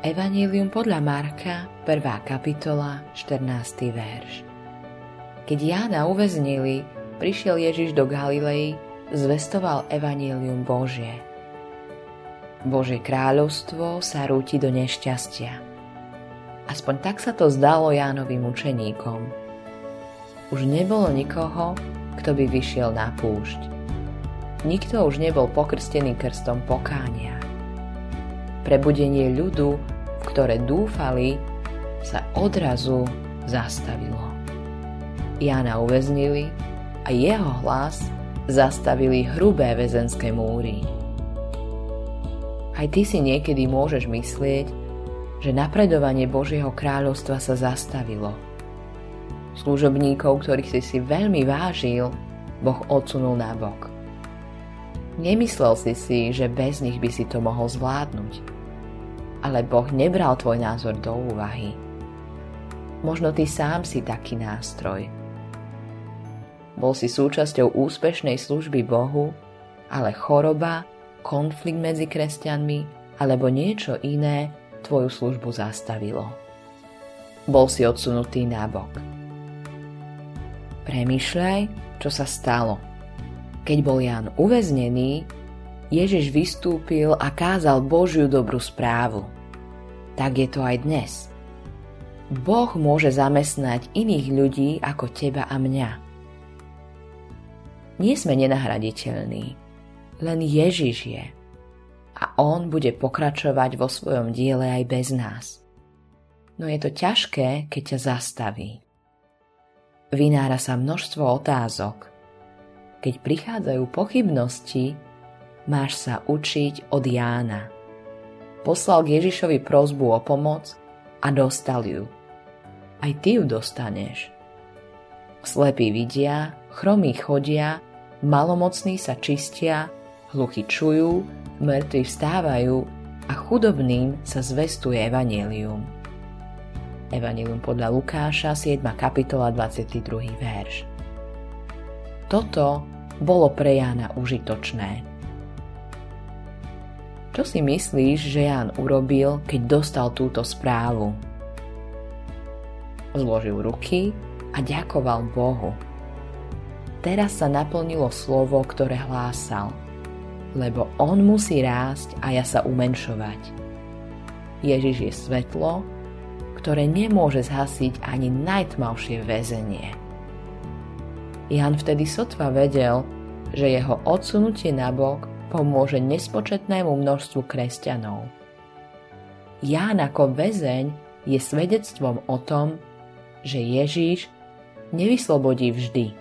Evangelium podľa Marka, 1. kapitola, 14. verš. Keď Jána uväznili, prišiel Ježiš do Galilei, zvestoval Evangelium Božie. Božie kráľovstvo sa rúti do nešťastia. Aspoň tak sa to zdalo Jánovým učeníkom. Už nebolo nikoho, kto by vyšiel na púšť. Nikto už nebol pokrstený krstom pokánia Prebudenie ľudu, ktoré dúfali, sa odrazu zastavilo. Jána uväznili a jeho hlas zastavili hrubé väzenské múry. Aj ty si niekedy môžeš myslieť, že napredovanie Božieho kráľovstva sa zastavilo. Služobníkov, ktorých si si veľmi vážil, Boh odsunul na bok. Nemyslel si si, že bez nich by si to mohol zvládnuť ale Boh nebral tvoj názor do úvahy. Možno ty sám si taký nástroj. Bol si súčasťou úspešnej služby Bohu, ale choroba, konflikt medzi kresťanmi alebo niečo iné tvoju službu zastavilo. Bol si odsunutý nabok. Premýšľaj, čo sa stalo. Keď bol Jan uväznený, Ježiš vystúpil a kázal Božiu dobrú správu. Tak je to aj dnes. Boh môže zamestnať iných ľudí ako teba a mňa. Nie sme nenahraditeľní, len Ježiš je. A On bude pokračovať vo svojom diele aj bez nás. No je to ťažké, keď ťa zastaví. Vynára sa množstvo otázok. Keď prichádzajú pochybnosti, máš sa učiť od Jána. Poslal k Ježišovi prozbu o pomoc a dostal ju. Aj ty ju dostaneš. Slepí vidia, chromí chodia, malomocní sa čistia, hluchy čujú, mŕtvi vstávajú a chudobným sa zvestuje evanelium. Evanelium podľa Lukáša, 7. kapitola, 22. verš. Toto bolo pre Jána užitočné. Čo si myslíš, že Jan urobil, keď dostal túto správu? Zložil ruky a ďakoval Bohu. Teraz sa naplnilo slovo, ktoré hlásal, lebo on musí rásť a ja sa umenšovať. Ježiš je svetlo, ktoré nemôže zhasiť ani najtmavšie väzenie. Jan vtedy sotva vedel, že jeho odsunutie nabok pomôže nespočetnému množstvu kresťanov. Ján ako väzeň je svedectvom o tom, že Ježíš nevyslobodí vždy.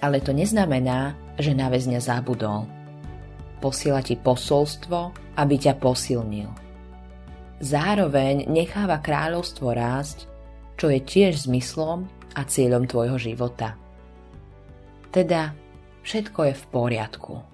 Ale to neznamená, že na väzňa zabudol. Posiela ti posolstvo, aby ťa posilnil. Zároveň necháva kráľovstvo rásť, čo je tiež zmyslom a cieľom tvojho života. Teda všetko je v poriadku.